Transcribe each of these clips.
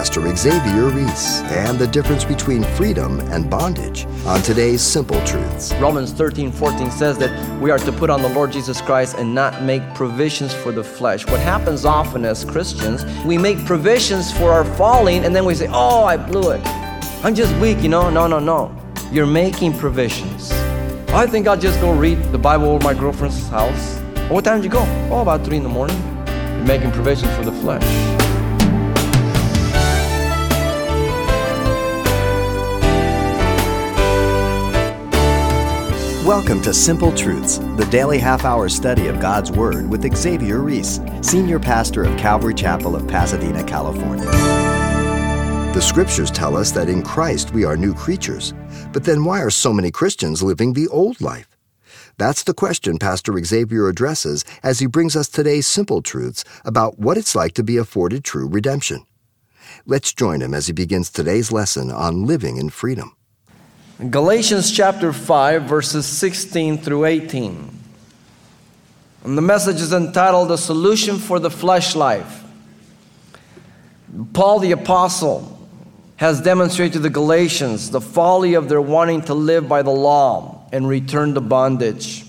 Pastor Xavier Reese and the difference between freedom and bondage on today's Simple Truths. Romans 13 14 says that we are to put on the Lord Jesus Christ and not make provisions for the flesh. What happens often as Christians, we make provisions for our falling and then we say, Oh, I blew it. I'm just weak, you know? No, no, no. You're making provisions. I think I'll just go read the Bible over my girlfriend's house. What time did you go? Oh, about 3 in the morning. You're making provisions for the flesh. Welcome to Simple Truths, the daily half hour study of God's Word with Xavier Reese, Senior Pastor of Calvary Chapel of Pasadena, California. The scriptures tell us that in Christ we are new creatures, but then why are so many Christians living the old life? That's the question Pastor Xavier addresses as he brings us today's simple truths about what it's like to be afforded true redemption. Let's join him as he begins today's lesson on living in freedom. Galatians chapter 5, verses 16 through 18. And the message is entitled The Solution for the Flesh Life. Paul the Apostle has demonstrated to the Galatians the folly of their wanting to live by the law and return to bondage.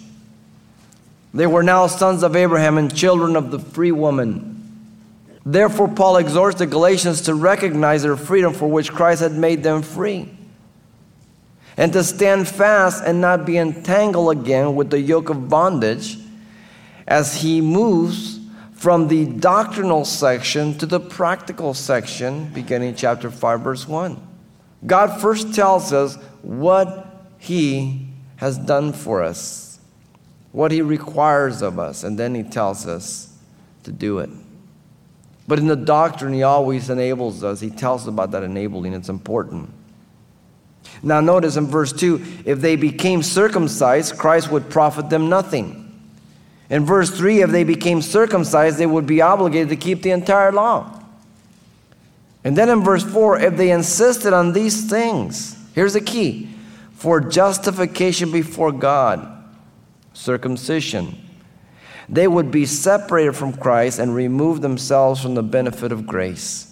They were now sons of Abraham and children of the free woman. Therefore, Paul exhorts the Galatians to recognize their freedom for which Christ had made them free and to stand fast and not be entangled again with the yoke of bondage as he moves from the doctrinal section to the practical section, beginning chapter 5, verse 1. God first tells us what he has done for us, what he requires of us, and then he tells us to do it. But in the doctrine, he always enables us. He tells us about that enabling, it's important. Now, notice in verse 2 if they became circumcised, Christ would profit them nothing. In verse 3, if they became circumcised, they would be obligated to keep the entire law. And then in verse 4, if they insisted on these things, here's the key for justification before God, circumcision, they would be separated from Christ and remove themselves from the benefit of grace.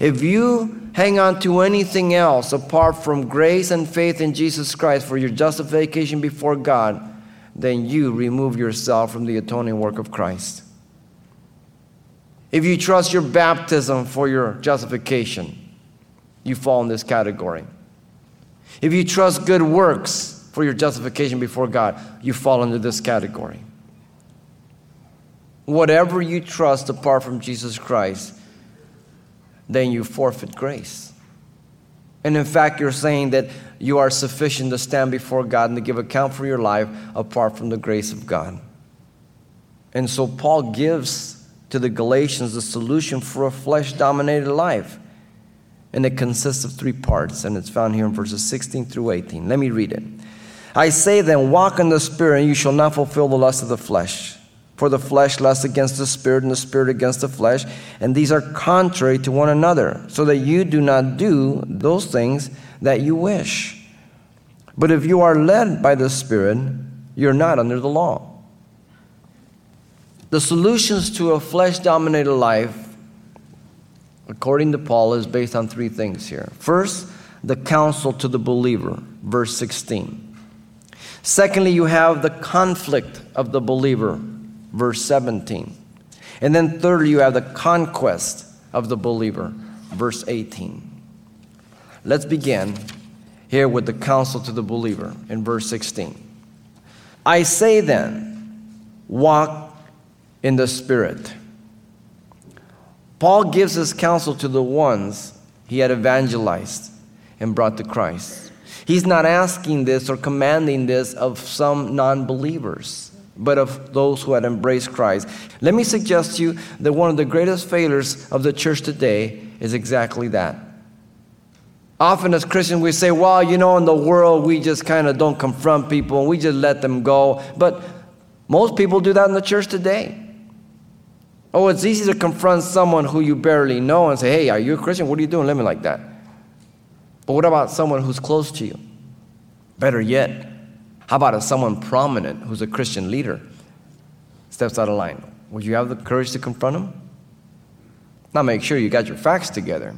If you hang on to anything else apart from grace and faith in Jesus Christ for your justification before God, then you remove yourself from the atoning work of Christ. If you trust your baptism for your justification, you fall in this category. If you trust good works for your justification before God, you fall into this category. Whatever you trust apart from Jesus Christ, then you forfeit grace. And in fact, you're saying that you are sufficient to stand before God and to give account for your life apart from the grace of God. And so Paul gives to the Galatians the solution for a flesh dominated life. And it consists of three parts, and it's found here in verses 16 through 18. Let me read it. I say then, walk in the Spirit, and you shall not fulfill the lust of the flesh. For the flesh lusts against the spirit, and the spirit against the flesh, and these are contrary to one another, so that you do not do those things that you wish. But if you are led by the Spirit, you're not under the law. The solutions to a flesh dominated life, according to Paul, is based on three things here. First, the counsel to the believer, verse 16. Secondly, you have the conflict of the believer, verse 17. And then thirdly, you have the conquest of the believer, verse 18. Let's begin here with the counsel to the believer in verse 16. I say then, walk in the Spirit. Paul gives his counsel to the ones he had evangelized and brought to Christ. He's not asking this or commanding this of some non believers, but of those who had embraced Christ. Let me suggest to you that one of the greatest failures of the church today is exactly that. Often, as Christians, we say, well, you know, in the world, we just kind of don't confront people and we just let them go. But most people do that in the church today. Oh, it's easy to confront someone who you barely know and say, hey, are you a Christian? What are you doing living like that? But what about someone who's close to you? Better yet, how about if someone prominent who's a Christian leader steps out of line? Would you have the courage to confront him? Now make sure you got your facts together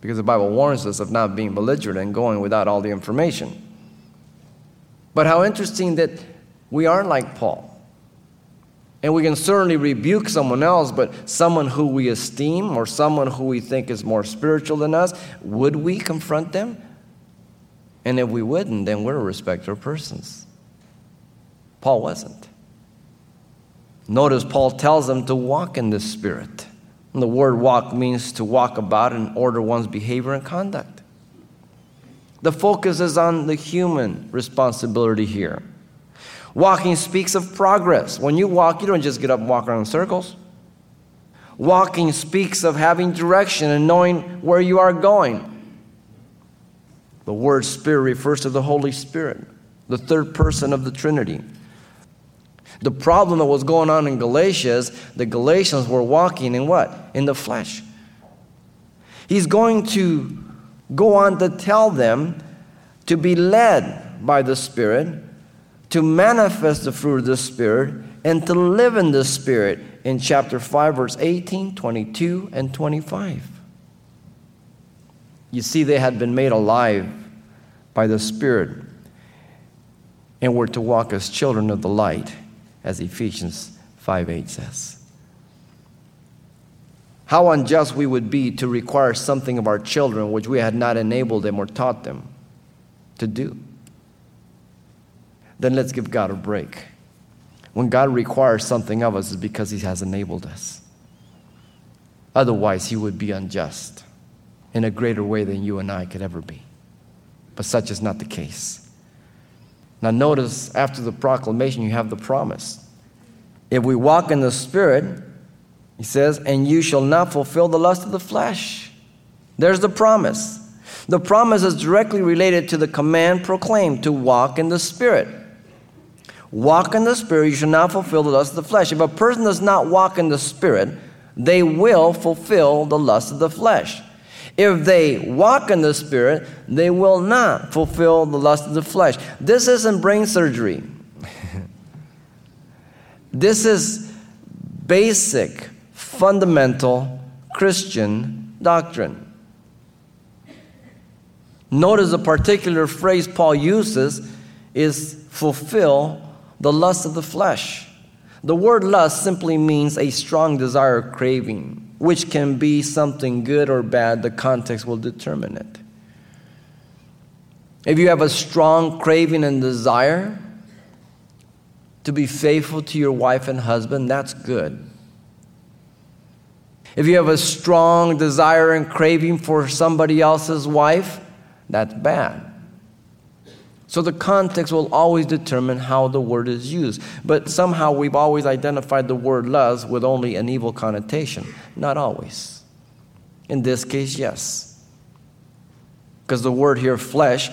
because the Bible warns us of not being belligerent and going without all the information. But how interesting that we aren't like Paul. And we can certainly rebuke someone else, but someone who we esteem or someone who we think is more spiritual than us, would we confront them? And if we wouldn't, then we're a respecter of persons. Paul wasn't. Notice Paul tells them to walk in the Spirit. And the word walk means to walk about and order one's behavior and conduct. The focus is on the human responsibility here. Walking speaks of progress. When you walk, you don't just get up and walk around in circles. Walking speaks of having direction and knowing where you are going. The word Spirit refers to the Holy Spirit, the third person of the Trinity. The problem that was going on in Galatia is the Galatians were walking in what? In the flesh. He's going to go on to tell them to be led by the Spirit to manifest the fruit of the Spirit and to live in the Spirit in chapter 5, verse 18, 22, and 25. You see, they had been made alive by the Spirit and were to walk as children of the light, as Ephesians 5 8 says. How unjust we would be to require something of our children which we had not enabled them or taught them to do then let's give God a break. When God requires something of us, it's because He has enabled us. Otherwise, He would be unjust in a greater way than you and I could ever be. But such is not the case. Now, notice after the proclamation, you have the promise. If we walk in the Spirit, He says, and you shall not fulfill the lust of the flesh. There's the promise. The promise is directly related to the command proclaimed to walk in the Spirit. Walk in the Spirit, you shall not fulfill the lust of the flesh. If a person does not walk in the Spirit, they will fulfill the lust of the flesh. If they walk in the Spirit, they will not fulfill the lust of the flesh. This isn't brain surgery. this is basic, fundamental Christian doctrine. Notice the particular phrase Paul uses is fulfill the lust of the flesh. The word lust simply means a strong desire or craving, which can be something good or bad. The context will determine it. If you have a strong craving and desire to be faithful to your wife and husband, that's good. If you have a strong desire and craving for somebody else's wife, that's bad. So the context will always determine how the word is used. But somehow we've always identified the word lust with only an evil connotation. Not always. In this case, yes. Because the word here, flesh,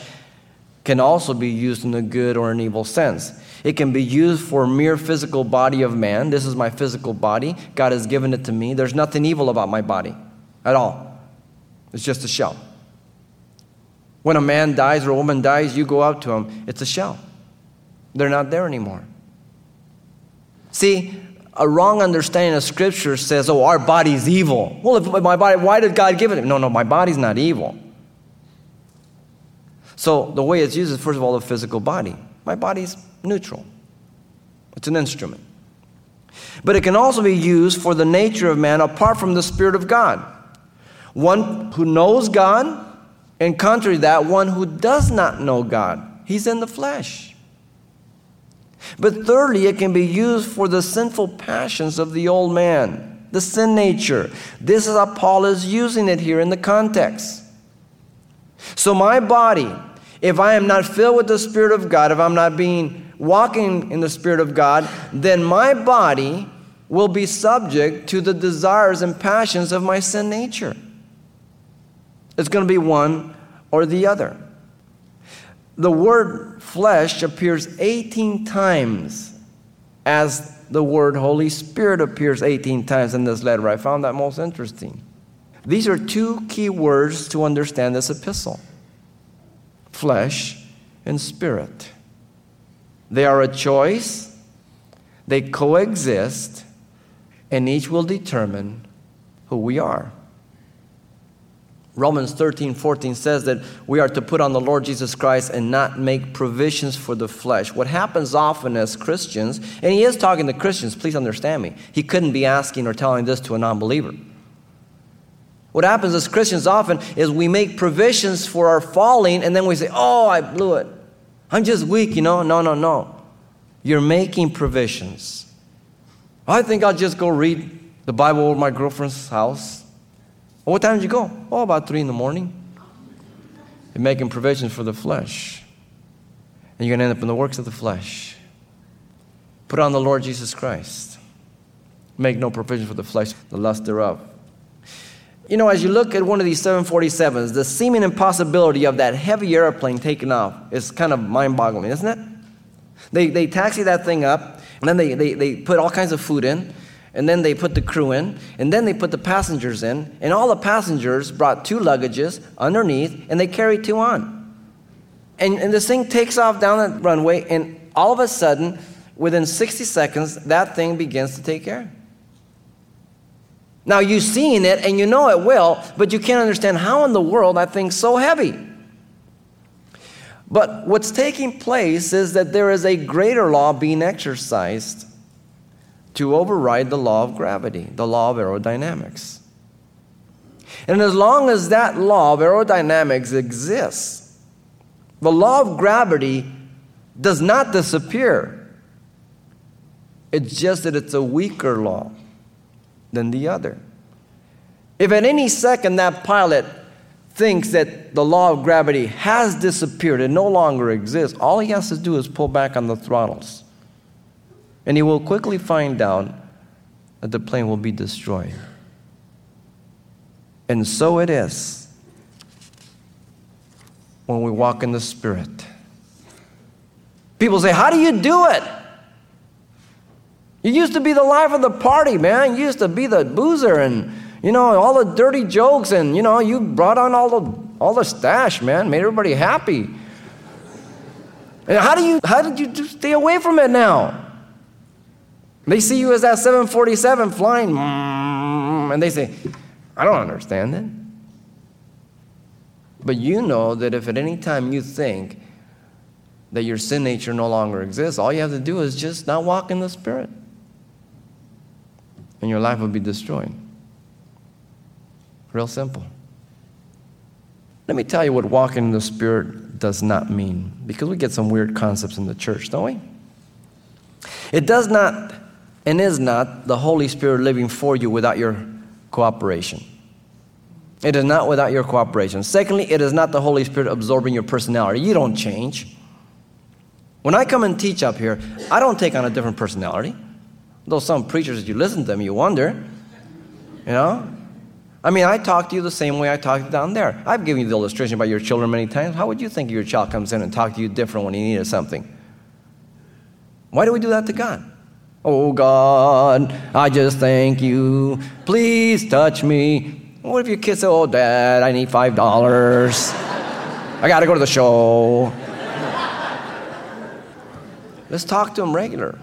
can also be used in a good or an evil sense. It can be used for mere physical body of man. This is my physical body. God has given it to me. There's nothing evil about my body at all. It's just a shell. When a man dies or a woman dies, you go out to them, it's a shell. They're not there anymore. See, a wrong understanding of Scripture says, oh, our body's evil. Well, if my body, why did God give it? No, no, my body's not evil. So the way it's used is, first of all, the physical body. My body's neutral, it's an instrument. But it can also be used for the nature of man apart from the Spirit of God. One who knows God and contrary to that, one who does not know God, he's in the flesh. But thirdly, it can be used for the sinful passions of the old man, the sin nature. This is how Paul is using it here in the context. So, my body, if I am not filled with the Spirit of God, if I'm not being walking in the Spirit of God, then my body will be subject to the desires and passions of my sin nature. It's going to be one or the other. The word flesh appears 18 times as the word Holy Spirit appears 18 times in this letter. I found that most interesting. These are two key words to understand this epistle flesh and spirit. They are a choice, they coexist, and each will determine who we are. Romans 13, 14 says that we are to put on the Lord Jesus Christ and not make provisions for the flesh. What happens often as Christians, and he is talking to Christians, please understand me. He couldn't be asking or telling this to a non believer. What happens as Christians often is we make provisions for our falling and then we say, oh, I blew it. I'm just weak, you know. No, no, no. You're making provisions. I think I'll just go read the Bible over my girlfriend's house. What time did you go? Oh, about three in the morning. You're making provisions for the flesh. And you're going to end up in the works of the flesh. Put on the Lord Jesus Christ. Make no provision for the flesh, the lust thereof. You know, as you look at one of these 747s, the seeming impossibility of that heavy airplane taking off is kind of mind boggling, isn't it? They, they taxi that thing up, and then they, they, they put all kinds of food in, and then they put the crew in, and then they put the passengers in, and all the passengers brought two luggages underneath, and they carried two on. And, and this thing takes off down the runway, and all of a sudden, within 60 seconds, that thing begins to take air. Now, you've seen it and you know it will, but you can't understand how in the world that thing's so heavy. But what's taking place is that there is a greater law being exercised to override the law of gravity, the law of aerodynamics. And as long as that law of aerodynamics exists, the law of gravity does not disappear. It's just that it's a weaker law than the other. If at any second that pilot thinks that the law of gravity has disappeared and no longer exists, all he has to do is pull back on the throttles. And he will quickly find out that the plane will be destroyed. And so it is when we walk in the Spirit. People say, How do you do it? You used to be the life of the party, man. You used to be the boozer and, you know, all the dirty jokes and, you know, you brought on all the, all the stash, man, made everybody happy. And how, do you, how did you stay away from it now? They see you as that 747 flying, mm, and they say, I don't understand it. But you know that if at any time you think that your sin nature no longer exists, all you have to do is just not walk in the Spirit and your life will be destroyed. Real simple. Let me tell you what walking in the Spirit does not mean, because we get some weird concepts in the church, don't we? It does not and is not the Holy Spirit living for you without your cooperation. It is not without your cooperation. Secondly, it is not the Holy Spirit absorbing your personality. You don't change. When I come and teach up here, I don't take on a different personality. Though some preachers, if you listen to them, you wonder. You know? I mean, I talk to you the same way I talk down there. I've given you the illustration about your children many times. How would you think your child comes in and talk to you different when he needed something? Why do we do that to God? Oh God, I just thank you. Please touch me. What if your kid says, Oh, Dad, I need $5. I got to go to the show. Let's talk to him regular.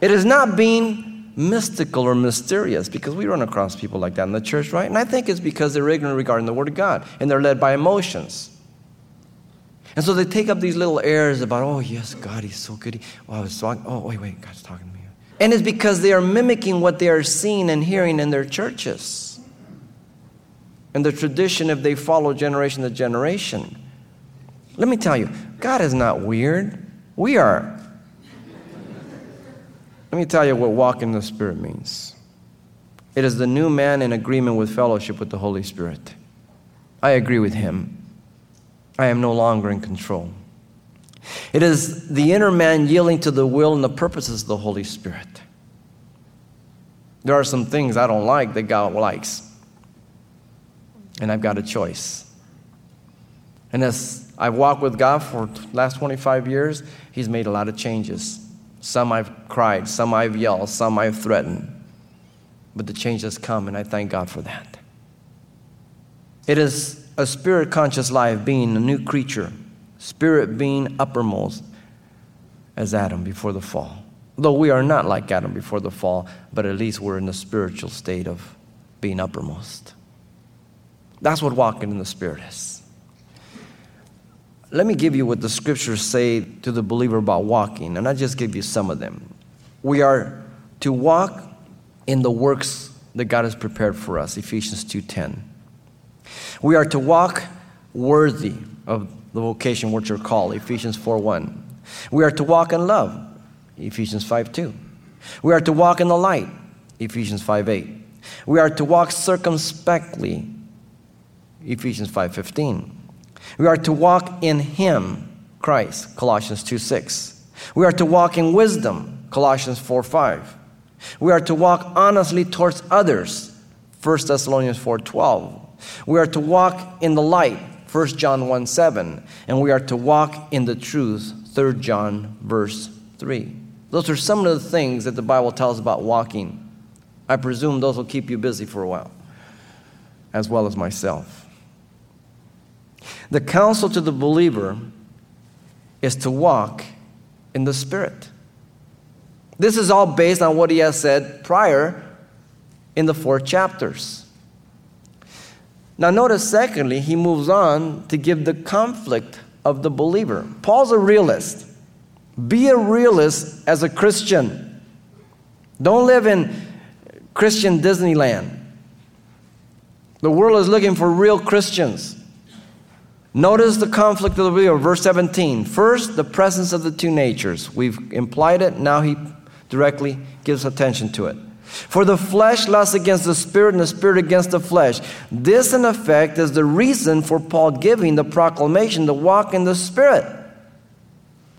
It is not being mystical or mysterious because we run across people like that in the church, right? And I think it's because they're ignorant regarding the Word of God and they're led by emotions. And so they take up these little airs about, oh, yes, God, He's so good. Oh, I was talking, oh, wait, wait, God's talking to me. And it's because they are mimicking what they are seeing and hearing in their churches. And the tradition, if they follow generation to generation. Let me tell you, God is not weird. We are. Let me tell you what walk in the Spirit means it is the new man in agreement with fellowship with the Holy Spirit. I agree with him. I am no longer in control. It is the inner man yielding to the will and the purposes of the Holy Spirit. There are some things I don't like that God likes. And I've got a choice. And as I've walked with God for the last 25 years, He's made a lot of changes. Some I've cried, some I've yelled, some I've threatened. But the change has come, and I thank God for that. It is a spirit conscious life, being a new creature, spirit being uppermost as Adam before the fall. Though we are not like Adam before the fall, but at least we're in the spiritual state of being uppermost. That's what walking in the Spirit is. Let me give you what the scriptures say to the believer about walking, and I just give you some of them. We are to walk in the works that God has prepared for us, Ephesians 2:10. We are to walk worthy of the vocation which you're called, Ephesians 4:1. We are to walk in love, Ephesians 5:2. We are to walk in the light, Ephesians 5:8. We are to walk circumspectly, Ephesians 5:15. We are to walk in him, Christ, Colossians 2:6. We are to walk in wisdom, Colossians 4:5. We are to walk honestly towards others, 1 Thessalonians 4:12. We are to walk in the light, 1 John 1 7. And we are to walk in the truth, 3 John verse 3. Those are some of the things that the Bible tells about walking. I presume those will keep you busy for a while, as well as myself. The counsel to the believer is to walk in the Spirit. This is all based on what he has said prior in the four chapters. Now, notice, secondly, he moves on to give the conflict of the believer. Paul's a realist. Be a realist as a Christian. Don't live in Christian Disneyland. The world is looking for real Christians. Notice the conflict of the believer, verse 17. First, the presence of the two natures. We've implied it, now he directly gives attention to it. For the flesh lusts against the spirit, and the spirit against the flesh. This, in effect, is the reason for Paul giving the proclamation to walk in the spirit.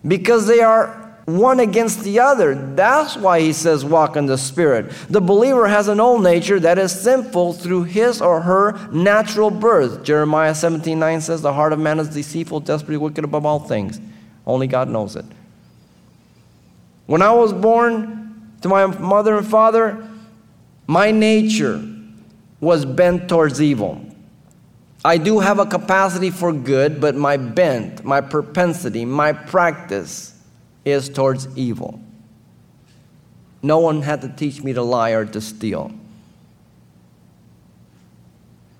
Because they are one against the other. That's why he says walk in the spirit. The believer has an old nature that is sinful through his or her natural birth. Jeremiah 17 9 says, The heart of man is deceitful, desperately wicked above all things. Only God knows it. When I was born to my mother and father, my nature was bent towards evil. I do have a capacity for good, but my bent, my propensity, my practice is towards evil. No one had to teach me to lie or to steal.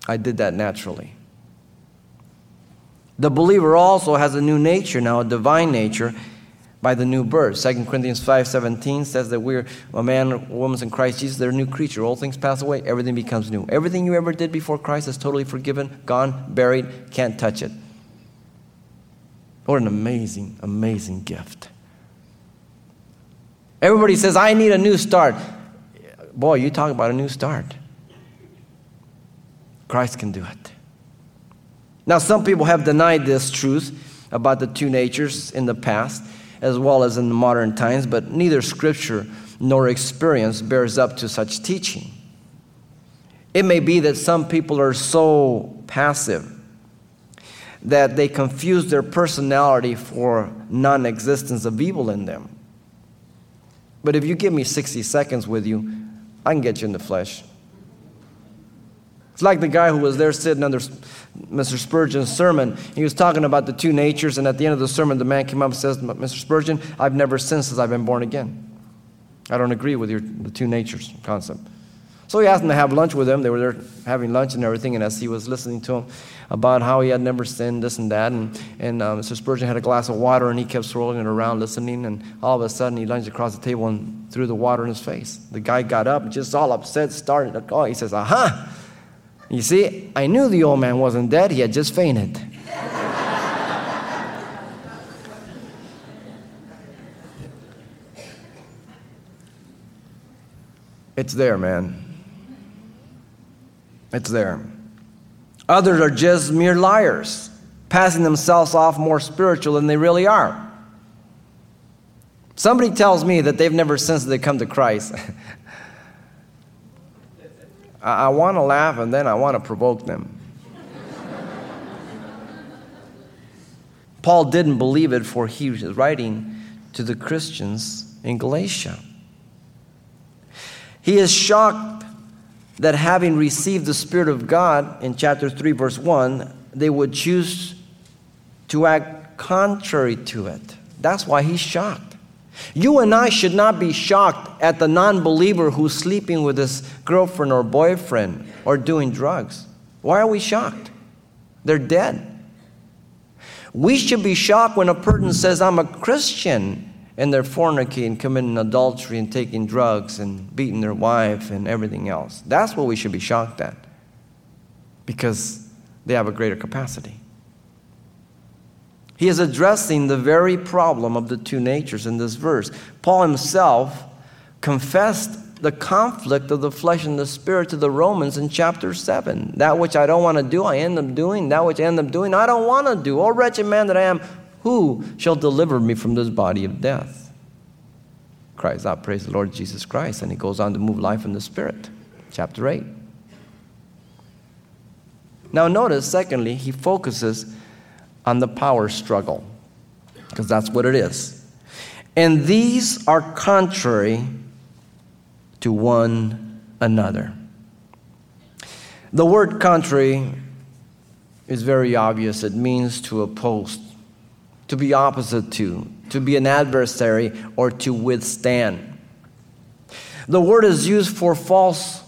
I did that naturally. The believer also has a new nature now, a divine nature, by the new birth. 2 Corinthians 5:17 says that we're a man or woman in Christ Jesus, they're a new creature. All things pass away, everything becomes new. Everything you ever did before Christ is totally forgiven, gone, buried, can't touch it. What an amazing, amazing gift. Everybody says, I need a new start. Boy, you talk about a new start. Christ can do it. Now, some people have denied this truth about the two natures in the past as well as in the modern times, but neither scripture nor experience bears up to such teaching. It may be that some people are so passive that they confuse their personality for non existence of evil in them. But if you give me 60 seconds with you, I can get you in the flesh. It's like the guy who was there sitting under Mr. Spurgeon's sermon. He was talking about the two natures, and at the end of the sermon, the man came up and says, Mr. Spurgeon, I've never sinned since I've been born again. I don't agree with your the two natures concept. So he asked him to have lunch with him. They were there having lunch and everything, and as he was listening to him about how he had never sinned, this and that, and, and uh, Mr. Spurgeon had a glass of water, and he kept swirling it around, listening, and all of a sudden he lunged across the table and threw the water in his face. The guy got up, just all upset, started, oh, he says, aha! You see, I knew the old man wasn't dead, he had just fainted. it's there, man. It's there. Others are just mere liars, passing themselves off more spiritual than they really are. Somebody tells me that they've never since they come to Christ. I, I want to laugh and then I want to provoke them. Paul didn't believe it, for he was writing to the Christians in Galatia. He is shocked that having received the Spirit of God in chapter 3, verse 1, they would choose to act contrary to it. That's why he's shocked. You and I should not be shocked at the non believer who's sleeping with his girlfriend or boyfriend or doing drugs. Why are we shocked? They're dead. We should be shocked when a person says, I'm a Christian, and they're fornicating, committing adultery, and taking drugs, and beating their wife, and everything else. That's what we should be shocked at because they have a greater capacity. He is addressing the very problem of the two natures in this verse. Paul himself confessed the conflict of the flesh and the spirit to the Romans in chapter 7. That which I don't want to do, I end up doing. That which I end up doing, I don't want to do. Oh, wretched man that I am, who shall deliver me from this body of death? Cries out, ah, Praise the Lord Jesus Christ. And he goes on to move life in the spirit. Chapter 8. Now, notice, secondly, he focuses on the power struggle, because that's what it is. And these are contrary to one another. The word contrary is very obvious. It means to oppose, to be opposite to, to be an adversary, or to withstand. The word is used for false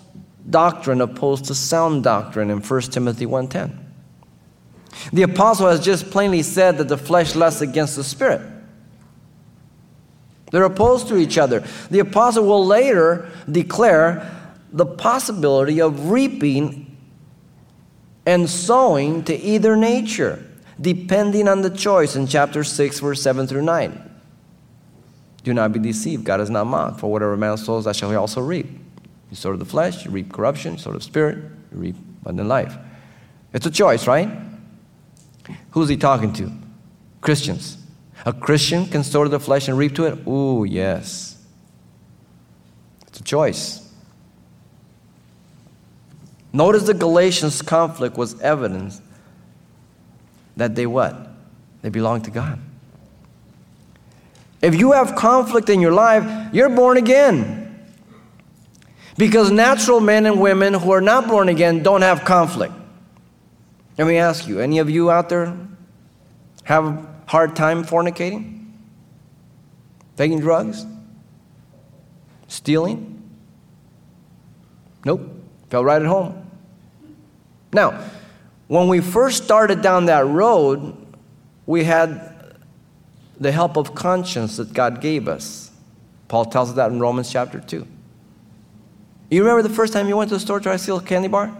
doctrine opposed to sound doctrine in 1 Timothy 1:10. The apostle has just plainly said that the flesh lusts against the spirit. They're opposed to each other. The apostle will later declare the possibility of reaping and sowing to either nature, depending on the choice in chapter 6, verse 7 through 9. Do not be deceived. God is not mocked. For whatever man sows, that shall he also reap. You sow to the flesh, you reap corruption. You sow to the spirit, you reap abundant life. It's a choice, right? Who's he talking to? Christians. A Christian can sow to the flesh and reap to it? Ooh, yes. It's a choice. Notice the Galatians conflict was evidence that they what? They belong to God. If you have conflict in your life, you're born again. Because natural men and women who are not born again don't have conflict. Let me ask you any of you out there have a hard time fornicating? Taking drugs? Stealing? Nope. Fell right at home. Now, when we first started down that road, we had the help of conscience that God gave us. Paul tells us that in Romans chapter 2. You remember the first time you went to the store to try to steal a candy bar?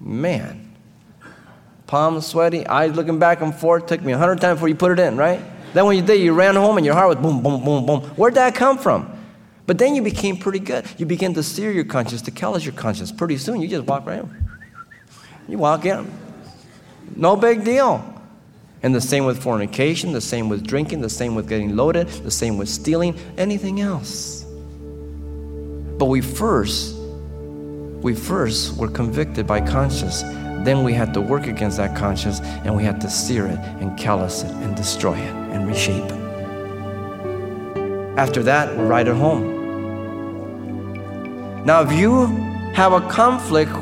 Man. Palms sweaty, eyes looking back and forth. Took me a hundred times before you put it in, right? Then when you did, you ran home and your heart was boom, boom, boom, boom. Where'd that come from? But then you became pretty good. You begin to steer your conscience, to callous your conscience. Pretty soon, you just walk right in. You walk in. No big deal. And the same with fornication, the same with drinking, the same with getting loaded, the same with stealing, anything else. But we first, we first were convicted by conscience. Then we had to work against that conscience and we had to sear it and callous it and destroy it and reshape it. After that, we're right at home. Now, if you have a conflict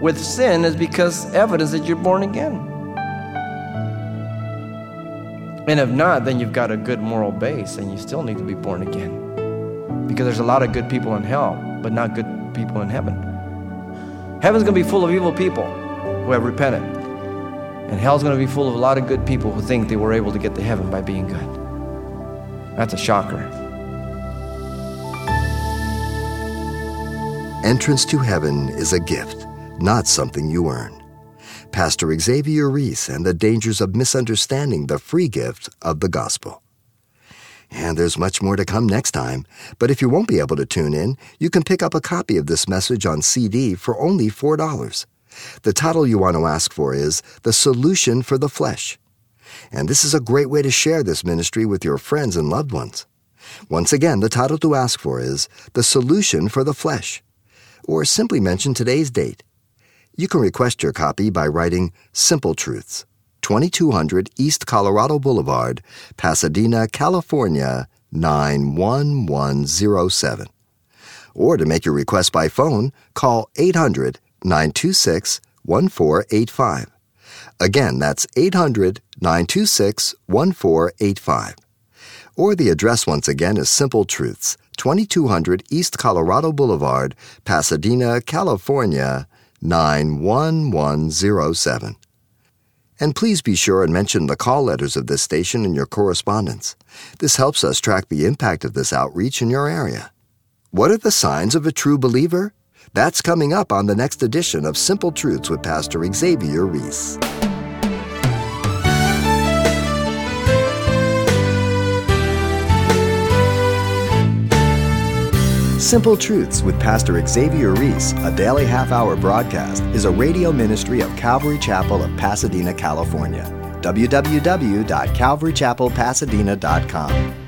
with sin, is because evidence that you're born again. And if not, then you've got a good moral base and you still need to be born again. Because there's a lot of good people in hell, but not good people in heaven. Heaven's going to be full of evil people who have repented. And hell's going to be full of a lot of good people who think they were able to get to heaven by being good. That's a shocker. Entrance to heaven is a gift, not something you earn. Pastor Xavier Reese and the dangers of misunderstanding the free gift of the gospel. And there's much more to come next time. But if you won't be able to tune in, you can pick up a copy of this message on CD for only $4. The title you want to ask for is The Solution for the Flesh. And this is a great way to share this ministry with your friends and loved ones. Once again, the title to ask for is The Solution for the Flesh. Or simply mention today's date. You can request your copy by writing Simple Truths 2200 East Colorado Boulevard, Pasadena, California 91107. Or to make your request by phone, call 800 926 1485. Again, that's 800 926 1485. Or the address once again is Simple Truths, 2200 East Colorado Boulevard, Pasadena, California, 91107. And please be sure and mention the call letters of this station in your correspondence. This helps us track the impact of this outreach in your area. What are the signs of a true believer? That's coming up on the next edition of Simple Truths with Pastor Xavier Reese. Simple Truths with Pastor Xavier Reese, a daily half hour broadcast, is a radio ministry of Calvary Chapel of Pasadena, California. www.calvarychapelpasadena.com.